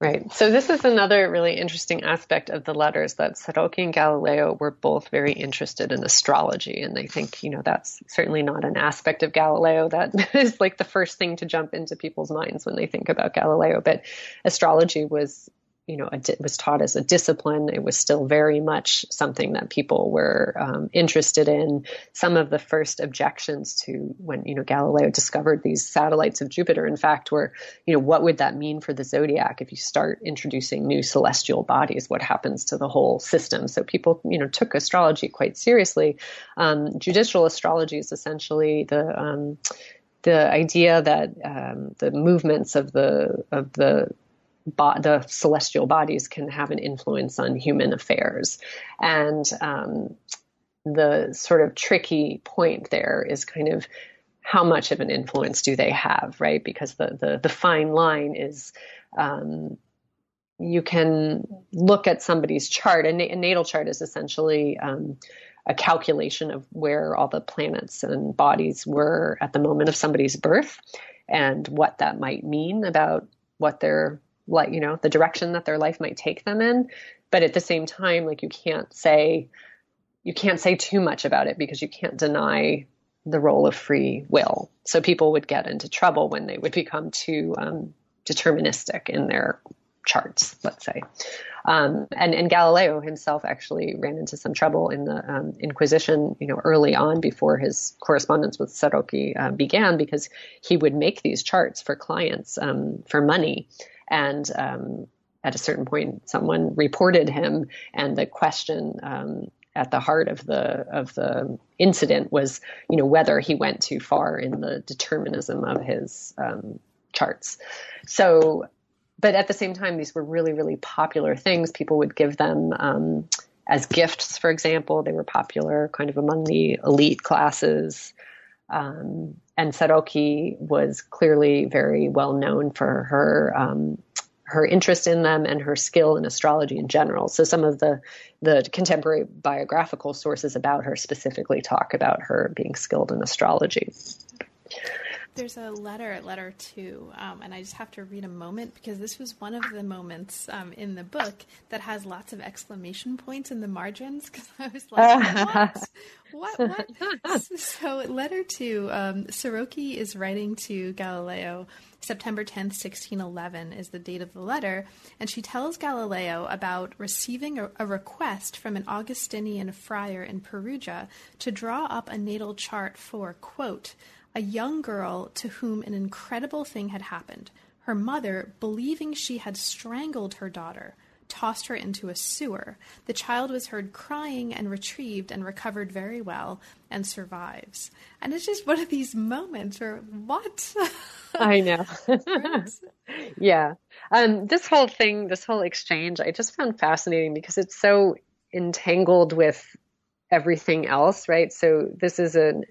Right. So this is another really interesting aspect of the letters that Sarrocchi and Galileo were both very interested in astrology. And I think, you know, that's certainly not an aspect of Galileo that is like the first thing to jump into people's minds when they think about Galileo. But astrology was you know, it was taught as a discipline. It was still very much something that people were um, interested in. Some of the first objections to when, you know, Galileo discovered these satellites of Jupiter, in fact, were, you know, what would that mean for the zodiac if you start introducing new celestial bodies? What happens to the whole system? So people, you know, took astrology quite seriously. Um, judicial astrology is essentially the, um, the idea that um, the movements of the of the bo- the celestial bodies can have an influence on human affairs. And um, the sort of tricky point there is kind of how much of an influence do they have, right? Because the the, the fine line is. Um, you can look at somebody's chart. A, a natal chart is essentially um, a calculation of where all the planets and bodies were at the moment of somebody's birth and what that might mean about what their like you know the direction that their life might take them in. But at the same time like you can't say you can't say too much about it because you can't deny the role of free will. So people would get into trouble when they would become too um, deterministic in their charts let's say. Um, and, and Galileo himself actually ran into some trouble in the um, Inquisition, you know, early on before his correspondence with Sarrocchi uh, began, because he would make these charts for clients um, for money, and um, at a certain point, someone reported him, and the question um, at the heart of the of the incident was, you know, whether he went too far in the determinism of his um, charts. So, but at the same time, these were really, really popular things. People would give them um, as gifts, for example. They were popular kind of among the elite classes. Um, and Sarrocchi was clearly very well known for her um, her interest in them and her skill in astrology in general. So some of the the contemporary biographical sources about her specifically talk about her being skilled in astrology. There's a letter, letter two, um, and I just have to read a moment because this was one of the moments um, in the book that has lots of exclamation points in the margins because I was like, what? what? What? so, letter two, um, Sarrocchi is writing to Galileo. September 10th, 1611 is the date of the letter, and she tells Galileo about receiving a, a request from an Augustinian friar in Perugia to draw up a natal chart for, quote, a young girl to whom an incredible thing had happened. Her mother, believing she had strangled her daughter, tossed her into a sewer. The child was heard crying and retrieved and recovered very well and survives. And it's just one of these moments where, what? I know. yeah. Um, this whole thing, this whole exchange, I just found fascinating because it's so entangled with everything else, right? So this is an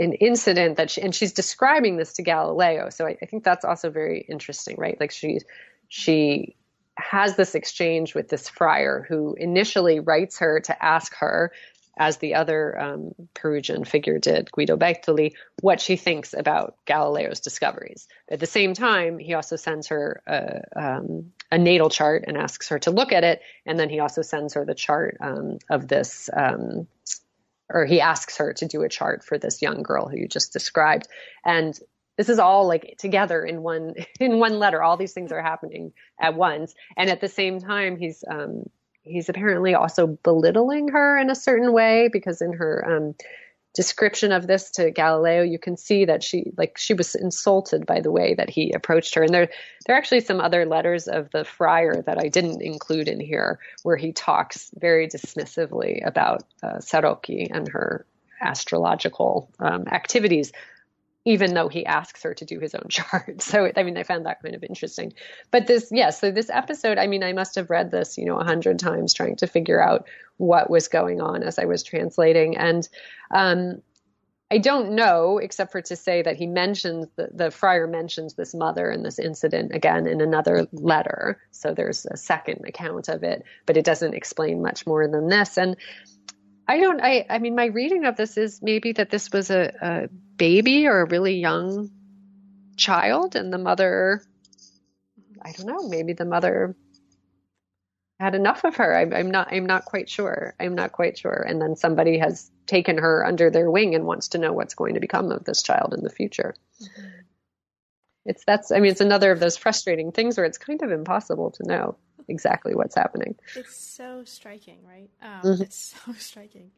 an incident that she and she's describing this to Galileo. So I, I think that's also very interesting, right? Like she she has this exchange with this friar who initially writes her to ask her, as the other um, Perugian figure did, Guido Bertoli, what she thinks about Galileo's discoveries. At the same time, he also sends her a, um, a natal chart and asks her to look at it, and then he also sends her the chart um, of this um, or he asks her to do a chart for this young girl who you just described. And this is all like together in one in one letter. All these things are happening at once, and at the same time, he's um, he's apparently also belittling her in a certain way because in her um, description of this to Galileo, you can see that she like she was insulted by the way that he approached her. And there there are actually some other letters of the friar that I didn't include in here where he talks very dismissively about uh, Sarrocchi and her astrological um, activities even though he asks her to do his own chart. So, I mean, I found that kind of interesting. But this, yes, yeah, so this episode, I mean, I must have read this, you know, a hundred times trying to figure out what was going on as I was translating. And um, I don't know, except for to say that he mentions the, the friar mentions this mother and this incident again in another letter. So there's a second account of it, but it doesn't explain much more than this. And I don't. I. I mean, my reading of this is maybe that this was a, a baby or a really young child, and the mother I don't know, maybe the mother had enough of her. I'm, I'm, not. I'm not quite sure. I'm not quite sure. And then somebody has taken her under their wing and wants to know what's going to become of this child in the future. Mm-hmm. It's that's. I mean, it's another of those frustrating things where it's kind of impossible to know exactly what's happening. It's so striking, right? Um, mm-hmm. It's so striking.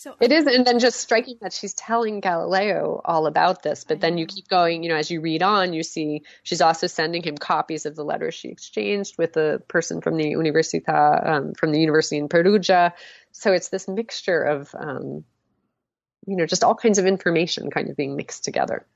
So it is, and then just striking that she's telling Galileo all about this. But then you keep going, you know, as you read on, you see she's also sending him copies of the letters she exchanged with the person from the Università, um, from the university in Perugia. So it's this mixture of, um, you know, just all kinds of information kind of being mixed together.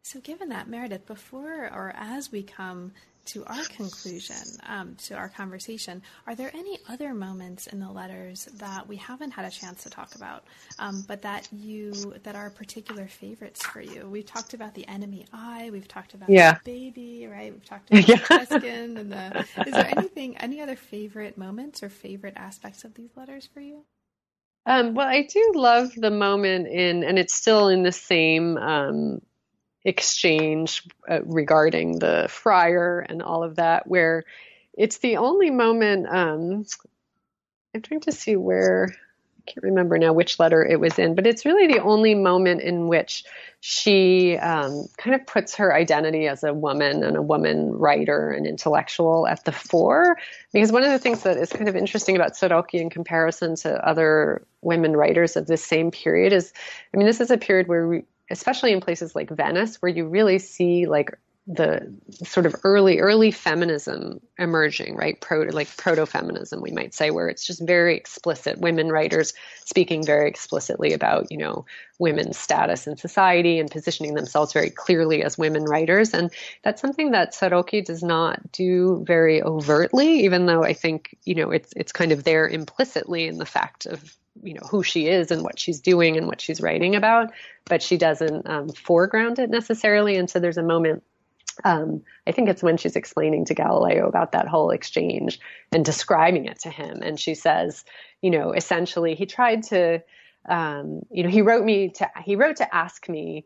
So, given that, Meredith, before or as we come to our conclusion, um, to our conversation, are there any other moments in the letters that we haven't had a chance to talk about, um, but that you that are particular favorites for you? We've talked about the enemy eye. We've talked about yeah. the baby, right? We've talked about yeah. Tuscan and the. Is there anything, any other favorite moments or favorite aspects of these letters for you? Um, well, I do love the moment in, and it's still in the same um, exchange uh, regarding the friar and all of that, where it's the only moment. Um, I'm trying to see where I can't remember now which letter it was in, but it's really the only moment in which she um, kind of puts her identity as a woman and a woman writer and intellectual at the fore. Because one of the things that is kind of interesting about Sarrocchi in comparison to other women writers of this same period is, I mean, this is a period where we, especially in places like Venice, where you really see like the sort of early early feminism emerging right? Proto like proto feminism we might say where it's just very explicit. Women writers speaking very explicitly about you know women's status in society and positioning themselves very clearly as women writers. And that's something that Sarrocchi does not do very overtly even though i think you know it's it's kind of there implicitly in the fact of you know who she is and what she's doing and what she's writing about but she doesn't um, foreground it necessarily and so there's a moment um, I think it's when she's explaining to Galileo about that whole exchange and describing it to him. And she says, you know, essentially he tried to, um, you know, he wrote me to, he wrote to ask me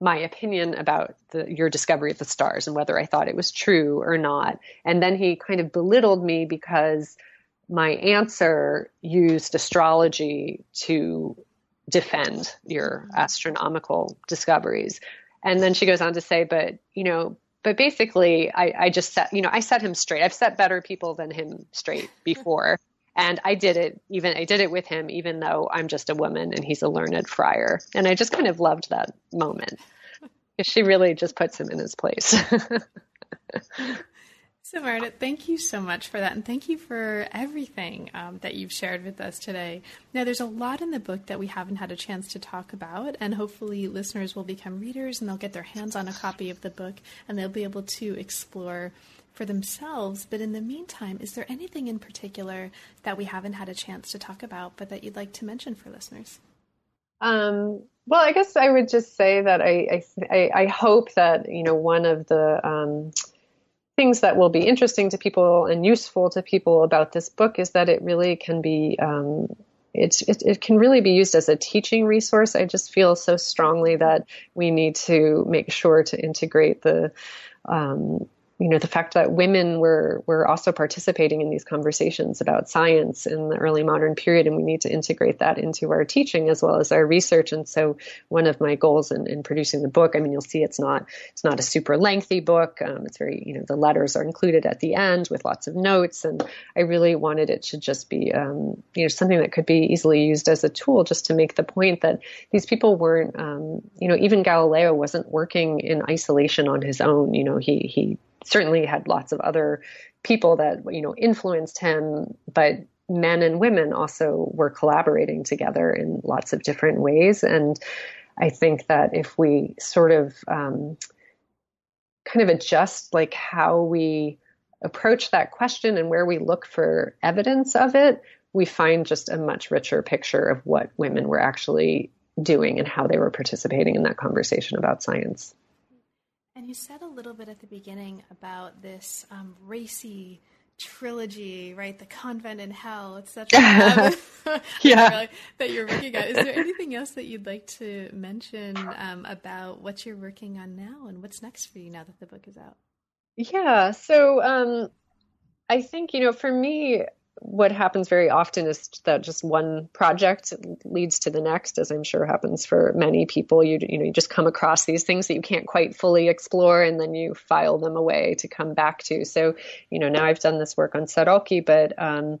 my opinion about the, your discovery of the stars and whether I thought it was true or not. And then he kind of belittled me because my answer used astrology to defend your astronomical discoveries. And then she goes on to say, but, you know, but basically I, I just set, you know, I set him straight. I've set better people than him straight before. and I did it even, I did it with him, even though I'm just a woman and he's a learned friar. And I just kind of loved that moment. She really just puts him in his place. So, Meredith, thank you so much for that, and thank you for everything um, that you've shared with us today. Now, there's a lot in the book that we haven't had a chance to talk about, and hopefully, listeners will become readers and they'll get their hands on a copy of the book and they'll be able to explore for themselves. But in the meantime, is there anything in particular that we haven't had a chance to talk about, but that you'd like to mention for listeners? Um, well, I guess I would just say that I, I, I hope that you know one of the um, things that will be interesting to people and useful to people about this book is that it really can be um, it, it can really be used as a teaching resource. I just feel so strongly that we need to make sure to integrate the um, you know the fact that women were were also participating in these conversations about science in the early modern period and we need to integrate that into our teaching as well as our research. And so one of my goals in, in producing the book i mean you'll see it's not it's not a super lengthy book. Um, it's very you know the letters are included at the end with lots of notes. And i really wanted it to just be um, you know something that could be easily used as a tool just to make the point that these people weren't um, you know even galileo wasn't working in isolation on his own. You know he he certainly had lots of other people that you know influenced him, but men and women also were collaborating together in lots of different ways. And I think that if we sort of um, kind of adjust like how we approach that question and where we look for evidence of it, we find just a much richer picture of what women were actually doing and how they were participating in that conversation about science. And you said a little bit at the beginning about this um, racy trilogy, right? The convent in hell, etc. yeah, that you're working on. Is there anything else that you'd like to mention um, about what you're working on now and what's next for you now that the book is out? Yeah. So um, I think, you know, for me, what happens very often is that just one project leads to the next, as I'm sure happens for many people. You you know you just come across these things that you can't quite fully explore, and then you file them away to come back to. So you know now I've done this work on Sarrocchi, but um,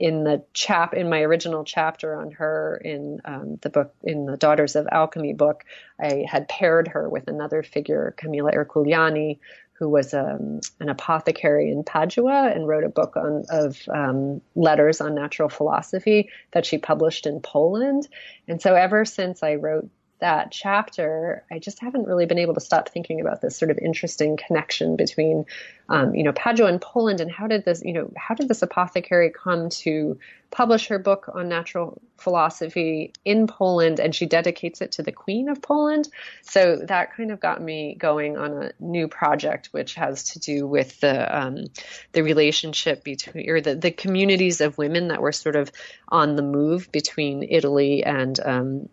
in the chap in my original chapter on her in um, the book in the Daughters of Alchemy book, I had paired her with another figure, Camilla Erculiani, who was um, an apothecary in Padua and wrote a book on of um, letters on natural philosophy that she published in Poland. And so ever since I wrote that chapter, I just haven't really been able to stop thinking about this sort of interesting connection between, um, you know, Padua and Poland, and how did this, you know, how did this apothecary come to publish her book on natural philosophy in Poland, and she dedicates it to the Queen of Poland. So that kind of got me going on a new project, which has to do with the um, the relationship between or the the communities of women that were sort of on the move between Italy and um,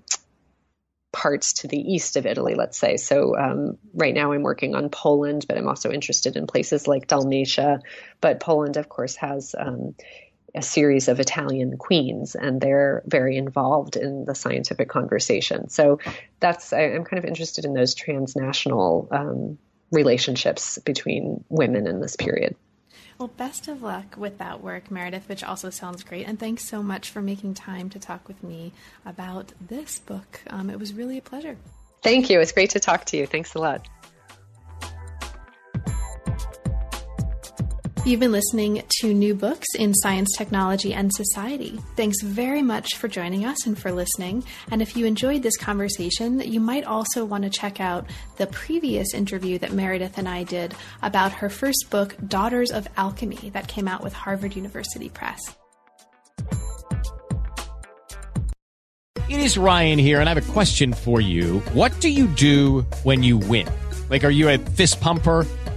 parts to the east of Italy, let's say. So um, right now I'm working on Poland, but I'm also interested in places like Dalmatia. But Poland, of course, has um, a series of Italian queens, and they're very involved in the scientific conversation. So that's I, am kind of interested in those transnational um, relationships between women in this period. Well, best of luck with that work, Meredith, which also sounds great. And thanks so much for making time to talk with me about this book. Um, it was really a pleasure. Thank you. It's great to talk to you. Thanks a lot. You've been listening to new books in science, technology, and society. Thanks very much for joining us and for listening. And if you enjoyed this conversation, you might also want to check out the previous interview that Meredith and I did about her first book, Daughters of Alchemy, that came out with Harvard University Press. It is Ryan here, and I have a question for you. What do you do when you win? Like, are you a fist pumper?